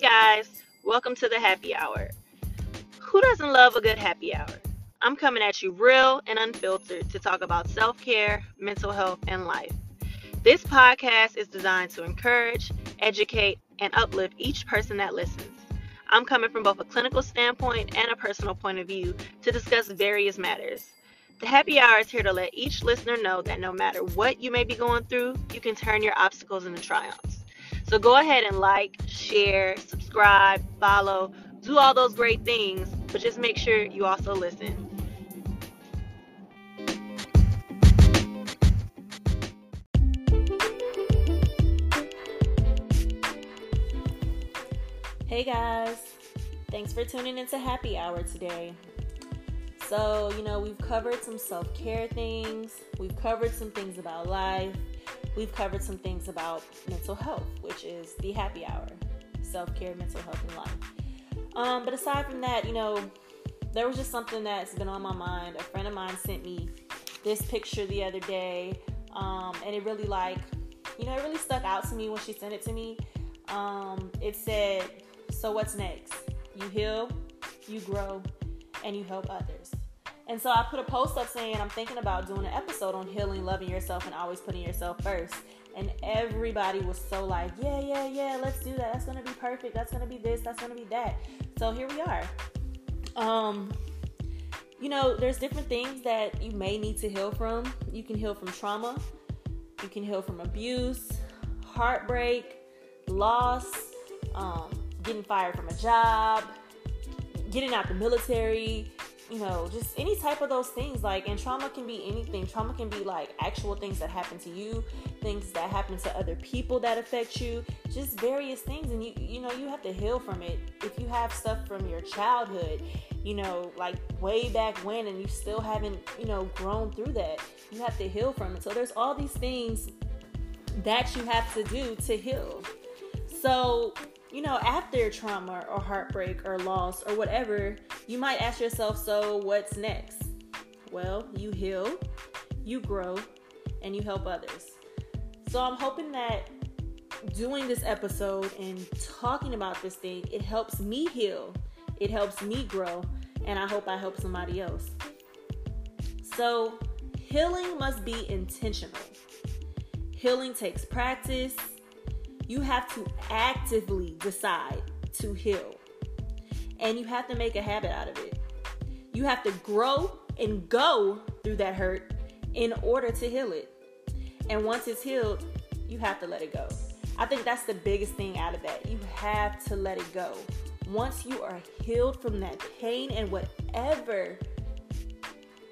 Hey guys, welcome to the happy hour. Who doesn't love a good happy hour? I'm coming at you real and unfiltered to talk about self care, mental health, and life. This podcast is designed to encourage, educate, and uplift each person that listens. I'm coming from both a clinical standpoint and a personal point of view to discuss various matters. The happy hour is here to let each listener know that no matter what you may be going through, you can turn your obstacles into triumphs. So go ahead and like, share, subscribe, follow, do all those great things, but just make sure you also listen. Hey guys, thanks for tuning into Happy Hour today. So, you know, we've covered some self care things, we've covered some things about life, we've covered some things about mental health, which is the happy hour self care, mental health, and life. Um, but aside from that, you know, there was just something that's been on my mind. A friend of mine sent me this picture the other day, um, and it really, like, you know, it really stuck out to me when she sent it to me. Um, it said, So what's next? You heal, you grow, and you help others. And so I put a post up saying I'm thinking about doing an episode on healing, loving yourself, and always putting yourself first. And everybody was so like, yeah, yeah, yeah, let's do that. That's gonna be perfect. That's gonna be this. That's gonna be that. So here we are. Um, you know, there's different things that you may need to heal from. You can heal from trauma. You can heal from abuse, heartbreak, loss, um, getting fired from a job, getting out the military you know, just any type of those things. Like, and trauma can be anything. Trauma can be like actual things that happen to you, things that happen to other people that affect you, just various things. And you, you know, you have to heal from it. If you have stuff from your childhood, you know, like way back when, and you still haven't, you know, grown through that, you have to heal from it. So there's all these things that you have to do to heal. So you know, after trauma or heartbreak or loss or whatever, you might ask yourself, so what's next? Well, you heal, you grow, and you help others. So I'm hoping that doing this episode and talking about this thing, it helps me heal, it helps me grow, and I hope I help somebody else. So, healing must be intentional. Healing takes practice, you have to actively decide to heal. And you have to make a habit out of it. You have to grow and go through that hurt in order to heal it. And once it's healed, you have to let it go. I think that's the biggest thing out of that. You have to let it go. Once you are healed from that pain and whatever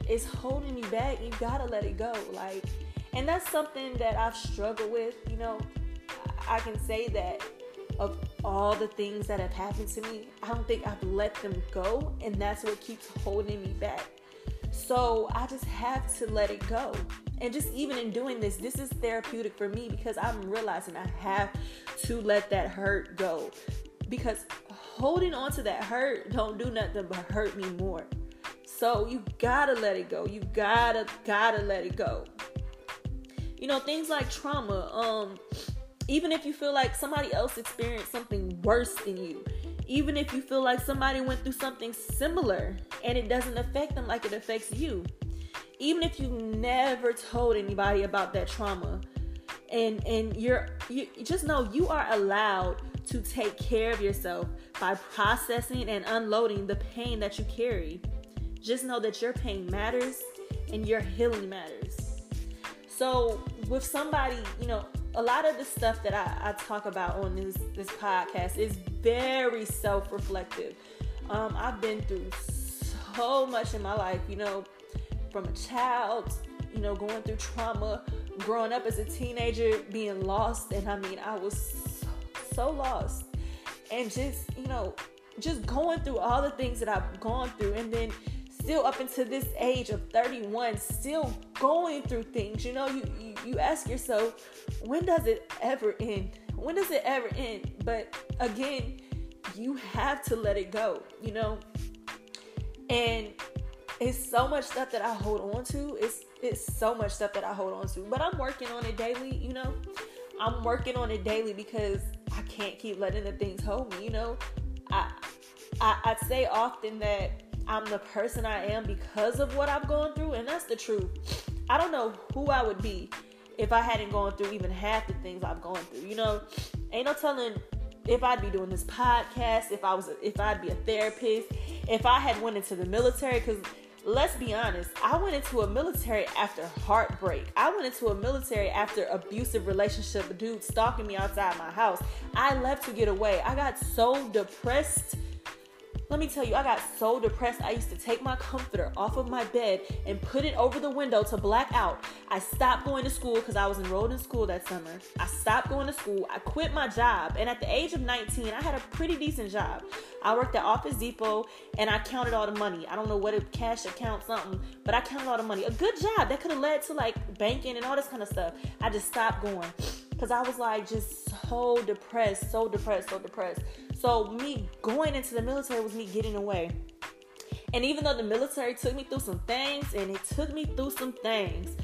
is holding you back, you gotta let it go. Like, and that's something that I've struggled with, you know, I can say that of all the things that have happened to me, I don't think I've let them go, and that's what keeps holding me back. So I just have to let it go. And just even in doing this, this is therapeutic for me because I'm realizing I have to let that hurt go. Because holding on to that hurt don't do nothing but hurt me more. So you gotta let it go. You gotta, gotta let it go. You know, things like trauma, um, even if you feel like somebody else experienced something worse than you, even if you feel like somebody went through something similar and it doesn't affect them like it affects you, even if you never told anybody about that trauma, and and you're you just know you are allowed to take care of yourself by processing and unloading the pain that you carry. Just know that your pain matters and your healing matters. So, with somebody, you know, a lot of the stuff that I, I talk about on this this podcast is very self-reflective. Um, I've been through so much in my life, you know, from a child, you know, going through trauma, growing up as a teenager, being lost, and I mean, I was so lost, and just you know, just going through all the things that I've gone through, and then still up into this age of 31 still going through things. You know you, you, you ask yourself when does it ever end? When does it ever end? But again you have to let it go you know? And it's so much stuff that i hold on to. It's it's so much stuff that i hold on to. But i'm working on it daily you know? I'm working on it daily because I can't keep letting the things hold me. You know, I, I I say often that I'm the person I am because of what I've gone through, and that's the truth. I don't know who I would be if I hadn't gone through even half the things I've gone through. You know, ain't no telling if I'd be doing this podcast, if I was, a, if I'd be a therapist, if I had went into the military. Because let's be honest, I went into a military after heartbreak. I went into a military after abusive relationship, dude stalking me outside my house. I left to get away. I got so depressed let me tell you, I got so depressed. I used to take my comforter off of my bed and put it over the window to black out. I stopped going to school because I was enrolled in school that summer. I stopped going to school. I quit my job. And at the age of 19, I had a pretty decent job. I worked at Office Depot and I counted all the money. I don't know what a cash account, something, but I counted all the money. A good job that could have led to like banking and all this kind of stuff. I just stopped going because I was like just so depressed, so depressed, so depressed. So me going into the military was me getting away. And even though the military took me through some things and it took me through some things,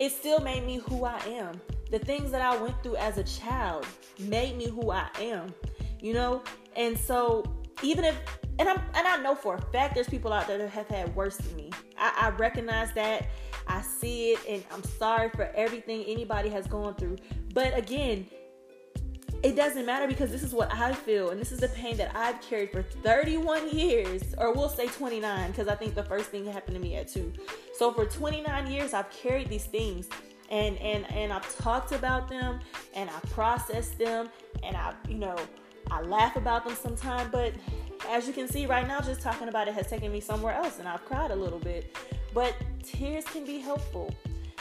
it still made me who I am. The things that I went through as a child made me who I am. You know? And so even if and I'm and I know for a fact there's people out there that have had worse than me. I, I recognize that. I see it and I'm sorry for everything anybody has gone through. But again, it doesn't matter because this is what I feel and this is the pain that I've carried for 31 years, or we'll say 29, because I think the first thing happened to me at two. So for 29 years, I've carried these things and and and I've talked about them and I processed them and I you know I laugh about them sometimes, but as you can see right now, just talking about it has taken me somewhere else and I've cried a little bit. But tears can be helpful.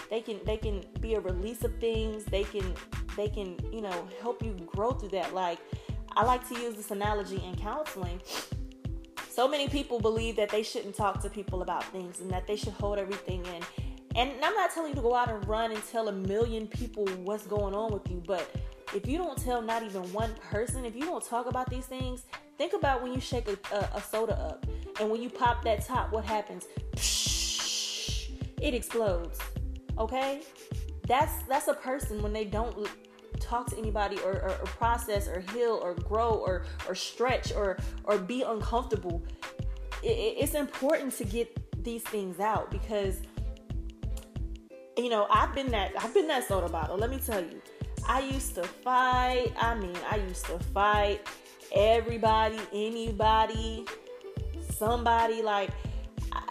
They can they can be a release of things. They can they can, you know, help you grow through that. Like, I like to use this analogy in counseling. So many people believe that they shouldn't talk to people about things and that they should hold everything in. And I'm not telling you to go out and run and tell a million people what's going on with you, but if you don't tell not even one person, if you don't talk about these things, think about when you shake a, a, a soda up and when you pop that top, what happens? It explodes. Okay? That's that's a person when they don't talk to anybody or, or, or process or heal or grow or or stretch or or be uncomfortable it, it's important to get these things out because you know i've been that i've been that soda bottle let me tell you i used to fight i mean i used to fight everybody anybody somebody like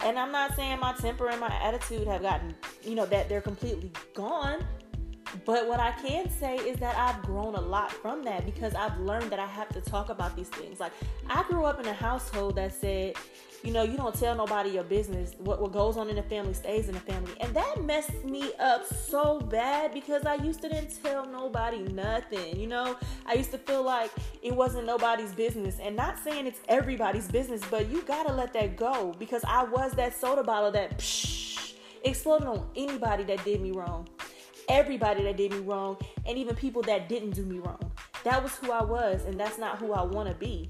and i'm not saying my temper and my attitude have gotten you know that they're completely gone but what I can say is that I've grown a lot from that because I've learned that I have to talk about these things. Like I grew up in a household that said, you know, you don't tell nobody your business. What what goes on in the family stays in the family. And that messed me up so bad because I used to didn't tell nobody nothing. You know, I used to feel like it wasn't nobody's business. And not saying it's everybody's business, but you gotta let that go because I was that soda bottle that psh, exploded on anybody that did me wrong everybody that did me wrong and even people that didn't do me wrong. That was who I was and that's not who I want to be.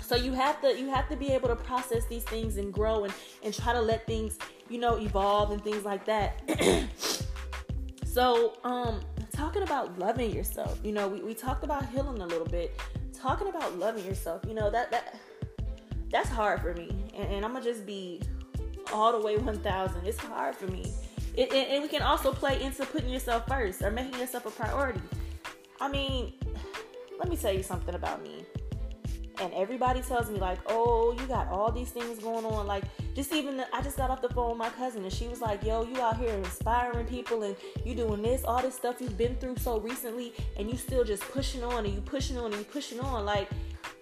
So you have to you have to be able to process these things and grow and and try to let things, you know, evolve and things like that. so, um talking about loving yourself, you know, we, we talked about healing a little bit. Talking about loving yourself, you know, that that that's hard for me. And, and I'm gonna just be all the way 1000. It's hard for me it, and, and we can also play into putting yourself first or making yourself a priority. I mean, let me tell you something about me. And everybody tells me like, "Oh, you got all these things going on." Like, just even the, I just got off the phone with my cousin, and she was like, "Yo, you out here inspiring people, and you doing this, all this stuff you've been through so recently, and you still just pushing on, and you pushing on, and you pushing on." Like,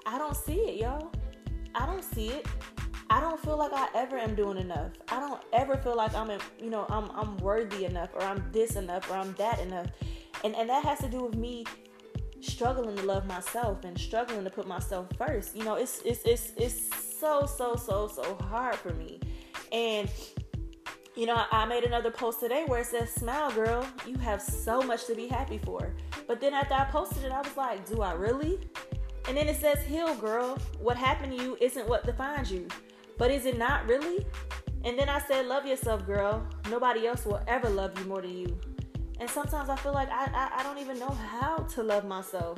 I don't see it, y'all. I don't see it. Like I ever am doing enough. I don't ever feel like I'm, you know, I'm I'm worthy enough or I'm this enough or I'm that enough. And and that has to do with me struggling to love myself and struggling to put myself first. You know, it's it's it's it's so so so so hard for me. And you know, I made another post today where it says, Smile, girl, you have so much to be happy for. But then after I posted it, I was like, Do I really? And then it says, Heal, girl. What happened to you isn't what defines you. But is it not really? And then I said, Love yourself, girl. Nobody else will ever love you more than you. And sometimes I feel like I, I, I don't even know how to love myself.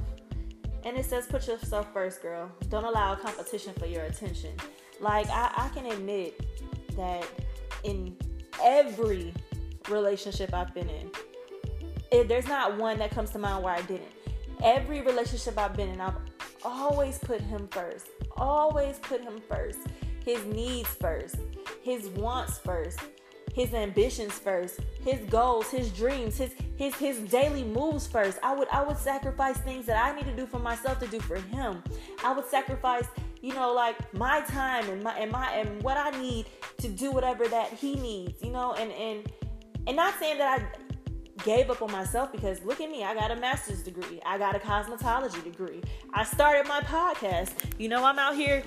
And it says, put yourself first, girl. Don't allow competition for your attention. Like, I, I can admit that in every relationship I've been in, it, there's not one that comes to mind where I didn't. Every relationship I've been in, I've always put him first. Always put him first. His needs first. His wants first his ambitions first, his goals, his dreams, his his his daily moves first. I would I would sacrifice things that I need to do for myself to do for him. I would sacrifice, you know, like my time and my and my and what I need to do whatever that he needs, you know, and and and not saying that I gave up on myself because look at me, I got a master's degree. I got a cosmetology degree. I started my podcast. You know, I'm out here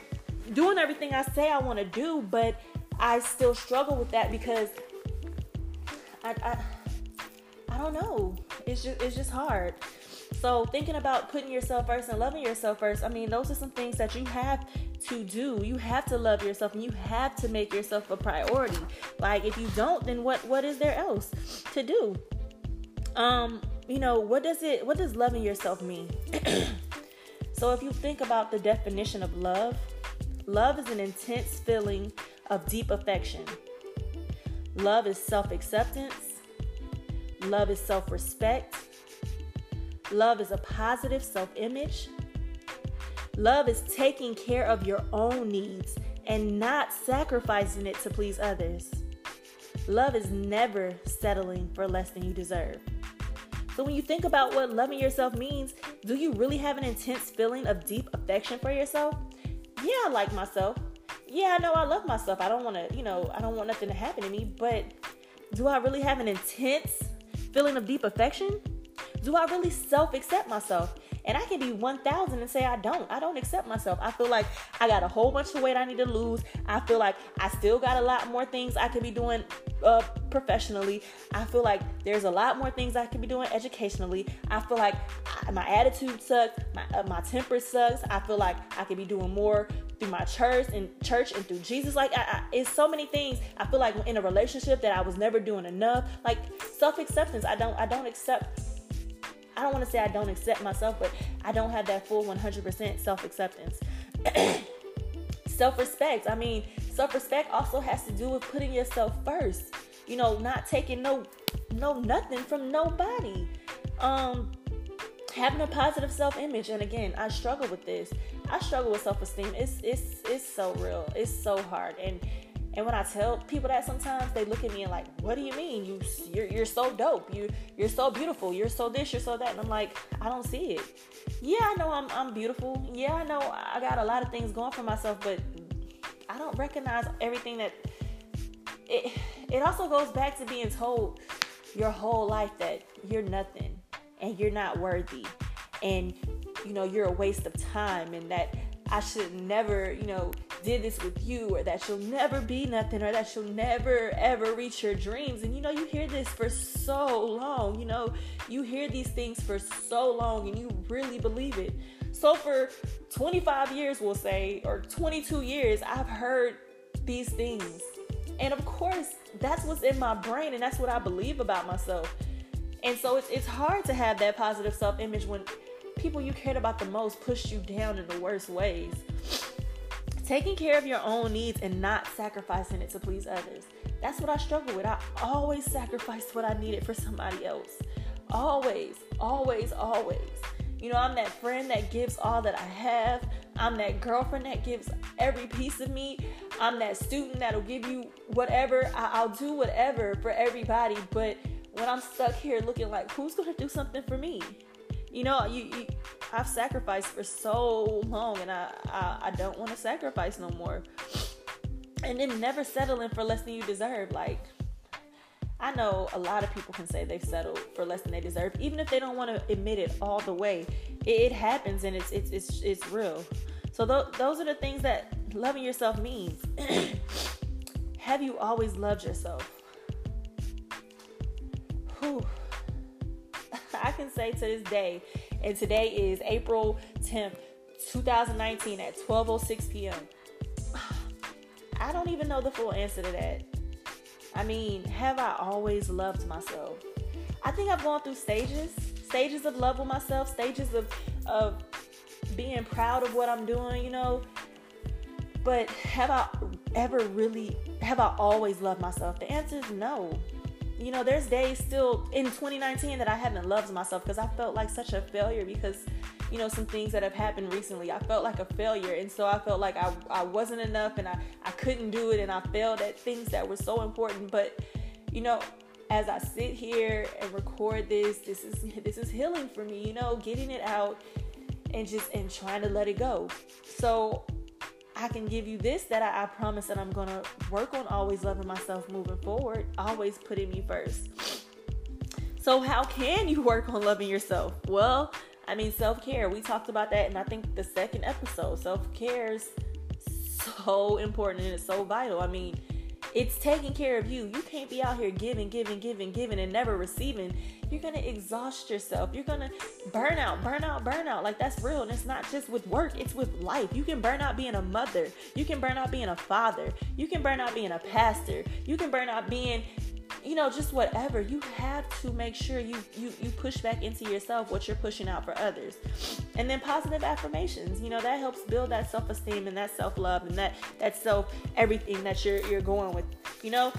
doing everything I say I want to do, but I still struggle with that because I, I, I don't know. It's just it's just hard. So thinking about putting yourself first and loving yourself first, I mean, those are some things that you have to do. You have to love yourself and you have to make yourself a priority. Like if you don't, then what what is there else to do? Um, you know, what does it what does loving yourself mean? so if you think about the definition of love, love is an intense feeling of deep affection. Love is self acceptance. Love is self respect. Love is a positive self image. Love is taking care of your own needs and not sacrificing it to please others. Love is never settling for less than you deserve. So, when you think about what loving yourself means, do you really have an intense feeling of deep affection for yourself? Yeah, I like myself yeah, I know I love myself. I don't want to, you know, I don't want nothing to happen to me, but do I really have an intense feeling of deep affection? Do I really self accept myself? And I can be 1,000 and say I don't. I don't accept myself. I feel like I got a whole bunch of weight I need to lose. I feel like I still got a lot more things I could be doing uh, professionally. I feel like there's a lot more things I could be doing educationally. I feel like I, my attitude sucks. My, uh, my temper sucks. I feel like I could be doing more through my church and church and through Jesus. Like I, I, it's so many things. I feel like in a relationship that I was never doing enough. Like self acceptance. I don't I don't accept. I don't want to say I don't accept myself, but I don't have that full 100% self acceptance. self respect. I mean, self respect also has to do with putting yourself first. You know, not taking no no nothing from nobody. Um, having a positive self-image and again i struggle with this i struggle with self-esteem it's it's it's so real it's so hard and and when i tell people that sometimes they look at me and like what do you mean? You you're, you're so dope. You you're so beautiful. You're so this you're so that. And i'm like i don't see it. Yeah i know i'm, I'm beautiful. Yeah i know i got a lot of things going for myself but i don't recognize everything that it it also goes back to being told your whole life that you're nothing and you're not worthy. And you know you're a waste of time and that I should never, you know, did this with you or that you'll never be nothing or that you'll never ever reach your dreams. And you know, you hear this for so long, you know, you hear these things for so long and you really believe it. So for 25 years, we'll say, or 22 years, I've heard these things. And of course, that's what's in my brain and that's what I believe about myself. And so it's, it's hard to have that positive self image when people you cared about the most pushed you down in the worst ways. Taking care of your own needs and not sacrificing it to please others. That's what I struggle with. I always sacrificed what I needed for somebody else. Always, always, always. You know, I'm that friend that gives all that I have. I'm that girlfriend that gives every piece of me. I'm that student that'll give you whatever. I- will do whatever for everybody. But when I'm stuck here looking like, who's going to do something for me? You know, you, you I've sacrificed for so long, and I I, I don't want to sacrifice no more. And then never settling for less than you deserve. Like I know a lot of people can say they've settled for less than they deserve, even if they don't want to admit it all the way. It, happens, and it's it's it's it's real. So th- those are the things that loving yourself means. Have you always loved yourself? whew, can say to this day, and today is April 10th, 2019 at 12:06 p.m. I don't even know the full answer to that. I mean, have I always loved myself? I think I've gone through stages, stages of love with myself, stages of of being proud of what I'm doing, you know. But have I ever really have I always loved myself? The answer is no. You know, there's days still in 2019 that I haven't loved myself because I felt like such a failure because you know some things that have happened recently i felt like a failure. And so i felt like i, I wasn't enough and I, I couldn't do it and i failed at things that were so important. But you know as i sit here and record this this is this is healing for me you know getting it out and just and trying to let it go. So I can give you this that I, I promise that I'm gonna work on always loving myself moving forward, always putting me first. So, how can you work on loving yourself? Well, I mean, self care. We talked about that in I think the second episode. Self care is so important and it's so vital. I mean, it's taking care of you. You can't be out here giving, giving, giving, giving, and never receiving. You're gonna exhaust yourself. You're gonna burn out, burn out, burn out. Like that's real. And it's not just with work, it's with life. You can burn out being a mother. You can burn out being a father. You can burn out being a pastor. You can burn out being you know just whatever. You have to make sure you you you push back into yourself what you're pushing out for others. And then positive affirmations you know that helps build that self-esteem and that self-love and that that self everything that you're you're going with you know?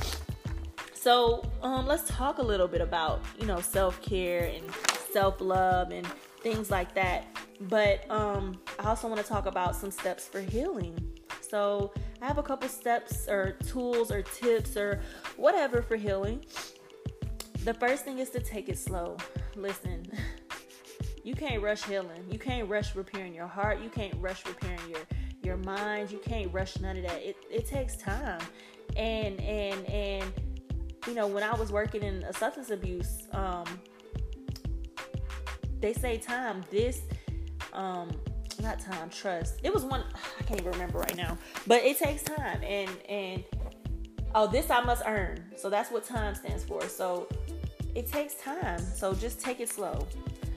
So um let's talk a little bit about you know self-care and self-love and things like that. But um i also want to talk about some steps for healing so I have a couple steps or tools or tips or whatever for healing. The first thing is to take it slow. Listen, you can't rush healing. You can't rush repairing your heart. You can't rush repairing your your mind. You can't rush none of that. It it takes time. And and and you know, when I was working in a substance abuse, um, they say time. This um not time, trust. It was one I can't even remember right now. But it takes time and and oh this I must earn. So that's what time stands for. So it takes time. So just take it slow.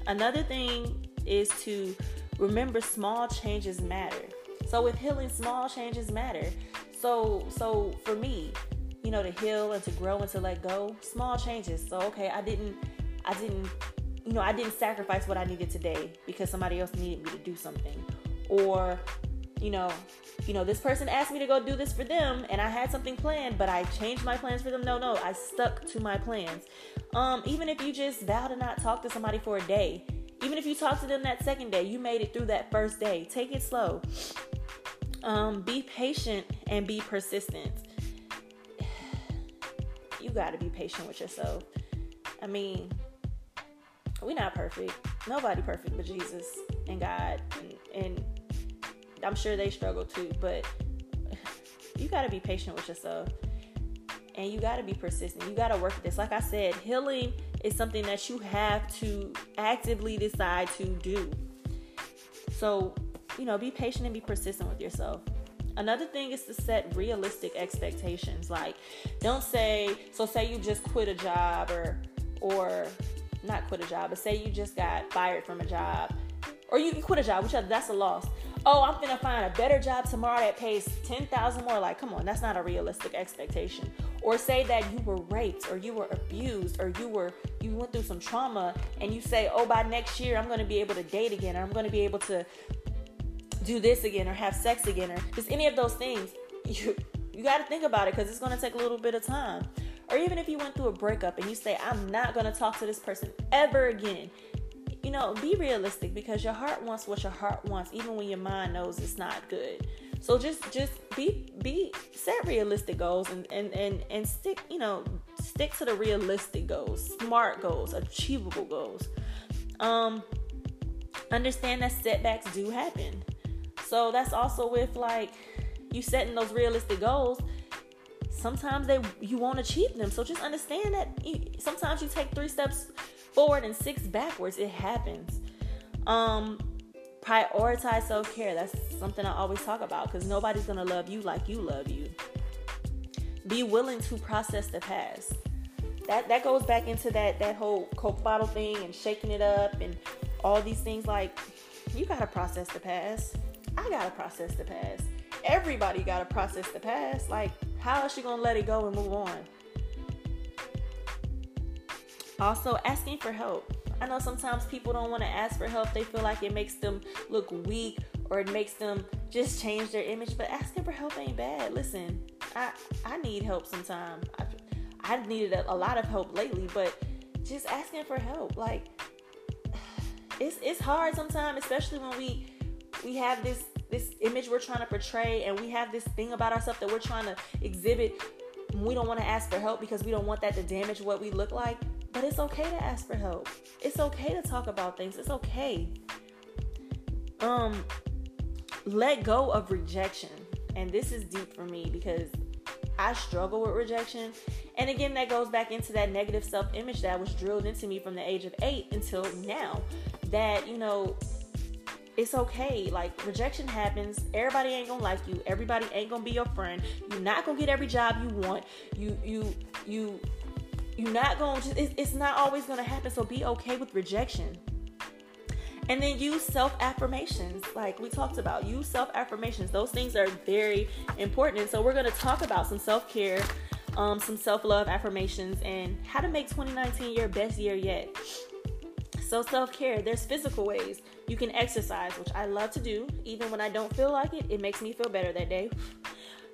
Another thing is to remember small changes matter. So with healing, small changes matter. So so for me, you know, to heal and to grow and to let go, small changes. So okay, I didn't I didn't you know, I didn't sacrifice what I needed today because somebody else needed me to do something. Or, you know, you know, this person asked me to go do this for them and I had something planned, but I changed my plans for them. No, no, I stuck to my plans. Um, even if you just vow to not talk to somebody for a day, even if you talk to them that second day, you made it through that first day. Take it slow. Um, be patient and be persistent. You got to be patient with yourself. I mean, we're not perfect. Nobody perfect but Jesus and God. And, and I'm sure they struggle too, but you got to be patient with yourself and you got to be persistent. You got to work at this. Like I said, healing is something that you have to actively decide to do. So, you know, be patient and be persistent with yourself. Another thing is to set realistic expectations. Like, don't say, so say you just quit a job or, or not quit a job, but say you just got fired from a job, or you, quit a job, whichever, that's a loss. Oh, I'm gonna find a better job tomorrow that pays ten thousand more. Like, come on, that's not a realistic expectation. Or say that you were raped, or you were abused, or you were you went through some trauma, and you say, oh, by next year I'm gonna be able to date again, or I'm gonna be able to do this again, or have sex again, or just any of those things. You you got to think about it because it's gonna take a little bit of time. Or even if you went through a breakup and you say, I'm not going to talk to this person ever again. You know, be realistic because your heart wants what your heart wants, even when your mind knows it's not good. So just just be be set realistic goals and and and, and stick, you know, stick to the realistic goals, smart goals, achievable goals. Um understand that setbacks do happen. So that's also with like you setting those realistic goals sometimes they you won't achieve them. So just understand that sometimes you take three steps forward and six backwards. It happens. Um, prioritize self care. That's something I always talk about because nobody's gonna love you like you love you. Be willing to process the past. That that goes back into that that whole Coke bottle thing and shaking it up and all these things. Like you gotta process the past. I gotta process the past. Everybody gotta process the past. Like how is she gonna let it go and move on? Also, asking for help. I know sometimes people don't want to ask for help. They feel like it makes them look weak or it makes them just change their image. But asking for help ain't bad. Listen, I I need help sometimes. I, I've needed a, a lot of help lately, but just asking for help, like it's it's hard sometimes, especially when we we have this this image we're trying to portray and we have this thing about ourselves that we're trying to exhibit. We don't want to ask for help because we don't want that to damage what we look like. But it's okay to ask for help. It's okay to talk about things. It's okay. Um let go of rejection. And this is deep for me because I struggle with rejection. And again, that goes back into that negative self image that was drilled into me from the age of eight until now. That, you know, it's okay. Like rejection happens. Everybody ain't gonna like you. Everybody ain't gonna be your friend. You're not gonna get every job you want. You you you you're not gonna. It's, it's not always gonna happen. So be okay with rejection. And then use self affirmations, like we talked about. Use self affirmations. Those things are very important. And so we're gonna talk about some self care, um, some self love affirmations, and how to make 2019 your best year yet. So, self care, there's physical ways. You can exercise, which I love to do. Even when I don't feel like it, it makes me feel better that day.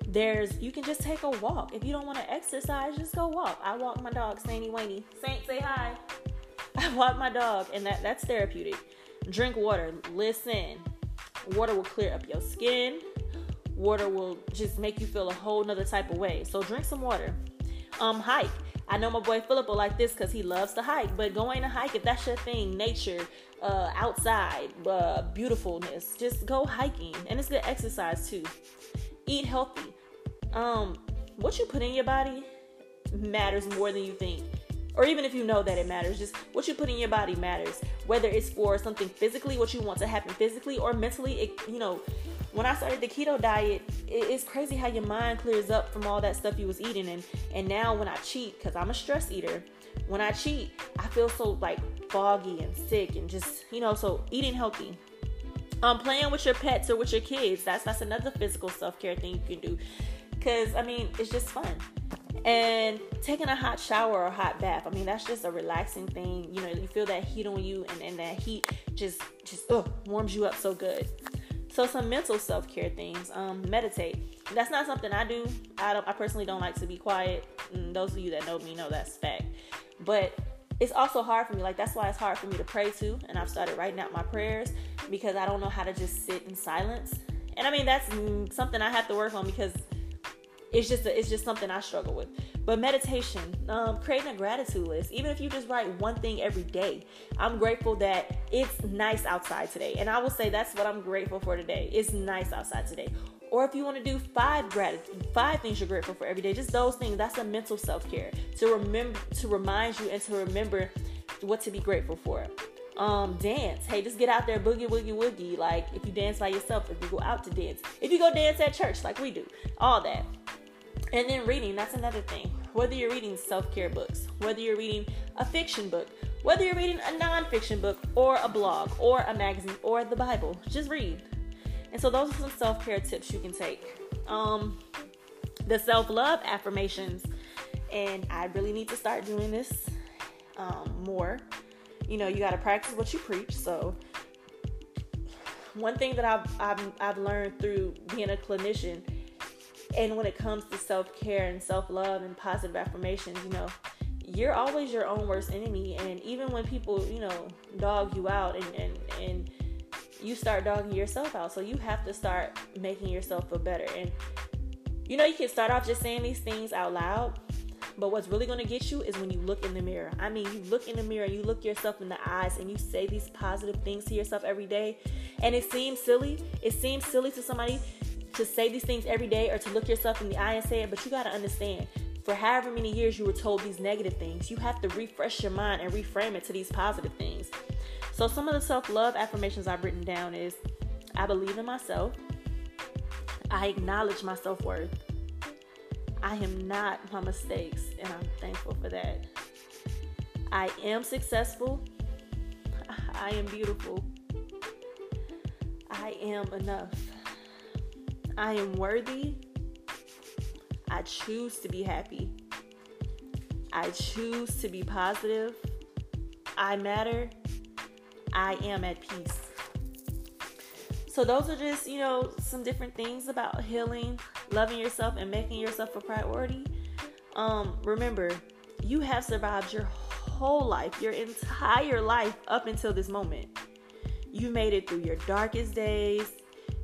There's, you can just take a walk. If you don't want to exercise, just go walk. I walk my dog, Sainty Waney. Saint, say hi. I walk my dog, and that, that's therapeutic. Drink water. Listen. Water will clear up your skin. Water will just make you feel a whole nother type of way. So drink some water. Um, hike. I know my boy Philip will like this because he loves to hike. But going to hike if that's your thing, nature, uh, outside, uh, beautifulness, just go hiking, and it's good exercise too. Eat healthy. Um, what you put in your body matters more than you think or even if you know that it matters, just what you put in your body matters. Whether it's for something physically, what you want to happen physically, or mentally, it, you know, when I started the keto diet, it's crazy how your mind clears up from all that stuff you was eating. And and now when I cheat, because I'm a stress eater, when I cheat, I feel so like foggy and sick and just you know. So eating healthy, um, playing with your pets or with your kids, that's that's another physical self care thing you can do. Cause I mean, it's just fun and taking a hot shower or hot bath i mean that's just a relaxing thing. You know you feel that heat on you and, and that heat just just ugh, warms you up so good. So some mental self-care things um, meditate. That's not something i do. I don't i personally don't like to be quiet. And those of you that know me know that's fact. But it's also hard for me like that's why it's hard for me to pray too. And i've started writing out my prayers because i don't know how to just sit in silence. And i mean that's something i have to work on because it's just a, it's just something I struggle with. But meditation, um, creating a gratitude list, even if you just write one thing every day. I'm grateful that it's nice outside today, and I will say that's what I'm grateful for today. It's nice outside today. Or if you want to do five gratitude, five things you're grateful for every day, just those things. That's a mental self care to remember, to remind you, and to remember what to be grateful for um, dance. Hey, just get out there, boogie, woogie, woogie. Like if you dance by yourself, if you go out to dance, if you go dance at church, like we do, all that. And then reading, that's another thing. Whether you're reading self care books, whether you're reading a fiction book, whether you're reading a non-fiction book or a blog or a magazine or the Bible, just read. And so those are some self care tips you can take. Um, the self love affirmations, and I really need to start doing this um, more you know, you got to practice what you preach. So, one thing that I've, I've, I've learned through being a clinician, and when it comes to self care and self love and positive affirmations, you know, you're always your own worst enemy. And even when people, you know, dog you out and, and, and you start dogging yourself out. So you have to start making yourself feel better. And you know, you can start off just saying these things out loud, but what's really going to get you is when you look in the mirror. I mean, you look in the mirror, you look yourself in the eyes, and you say these positive things to yourself every day. And it seems silly. It seems silly to somebody to say these things every day or to look yourself in the eye and say it, but you got to understand for however many years you were told these negative things, you have to refresh your mind and reframe it to these positive things. So, some of the self love affirmations I've written down is I believe in myself, I acknowledge my self worth. I am not my mistakes, and I'm thankful for that. I am successful. I am beautiful. I am enough. I am worthy. I choose to be happy. I choose to be positive. I matter, I am at peace. So, those are just, you know, some different things about healing, loving yourself, and making yourself a priority. Um, remember, you have survived your whole life, your entire life up until this moment. You made it through your darkest days.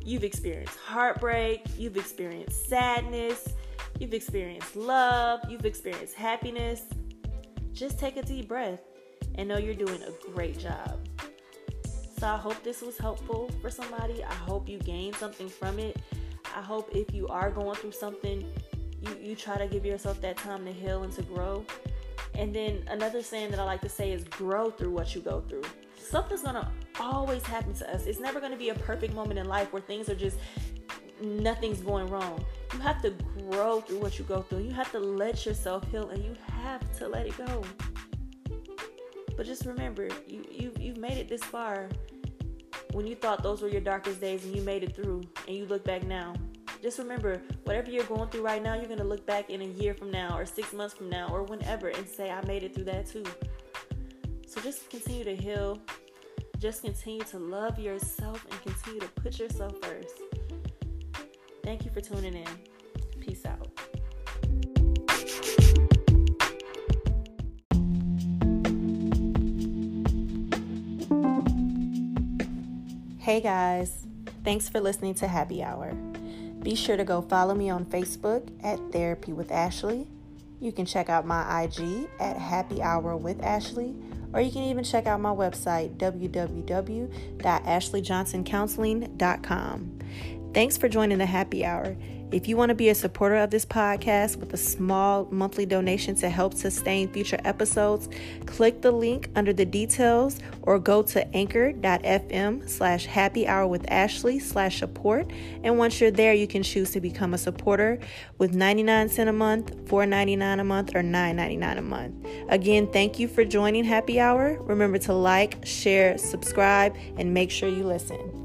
You've experienced heartbreak. You've experienced sadness. You've experienced love. You've experienced happiness. Just take a deep breath and know you're doing a great job. So I hope this was helpful for somebody. I hope you gained something from it. I hope if you are going through something, you, you try to give yourself that time to heal and to grow. And then another saying that I like to say is grow through what you go through. Something's gonna always happen to us. It's never gonna be a perfect moment in life where things are just nothing's going wrong. You have to grow through what you go through. You have to let yourself heal and you have to let it go. But just remember, you, you you've made it this far when you thought those were your darkest days and you made it through and you look back now. Just remember, whatever you're going through right now, you're gonna look back in a year from now or six months from now or whenever and say, I made it through that too. So just continue to heal. Just continue to love yourself and continue to put yourself first. Thank you for tuning in. Peace out. Hey guys, thanks for listening to Happy Hour. Be sure to go follow me on Facebook at Therapy with Ashley. You can check out my IG at Happy Hour with Ashley, or you can even check out my website www.ashleyjohnsoncounseling.com. Thanks for joining the Happy Hour. If you want to be a supporter of this podcast with a small monthly donation to help sustain future episodes, click the link under the details or go to anchor.fm slash happy hour with Ashley slash support. And once you're there, you can choose to become a supporter with 99 cents a month, $4.99 a month, or $9.99 a month. Again, thank you for joining Happy Hour. Remember to like, share, subscribe, and make sure you listen.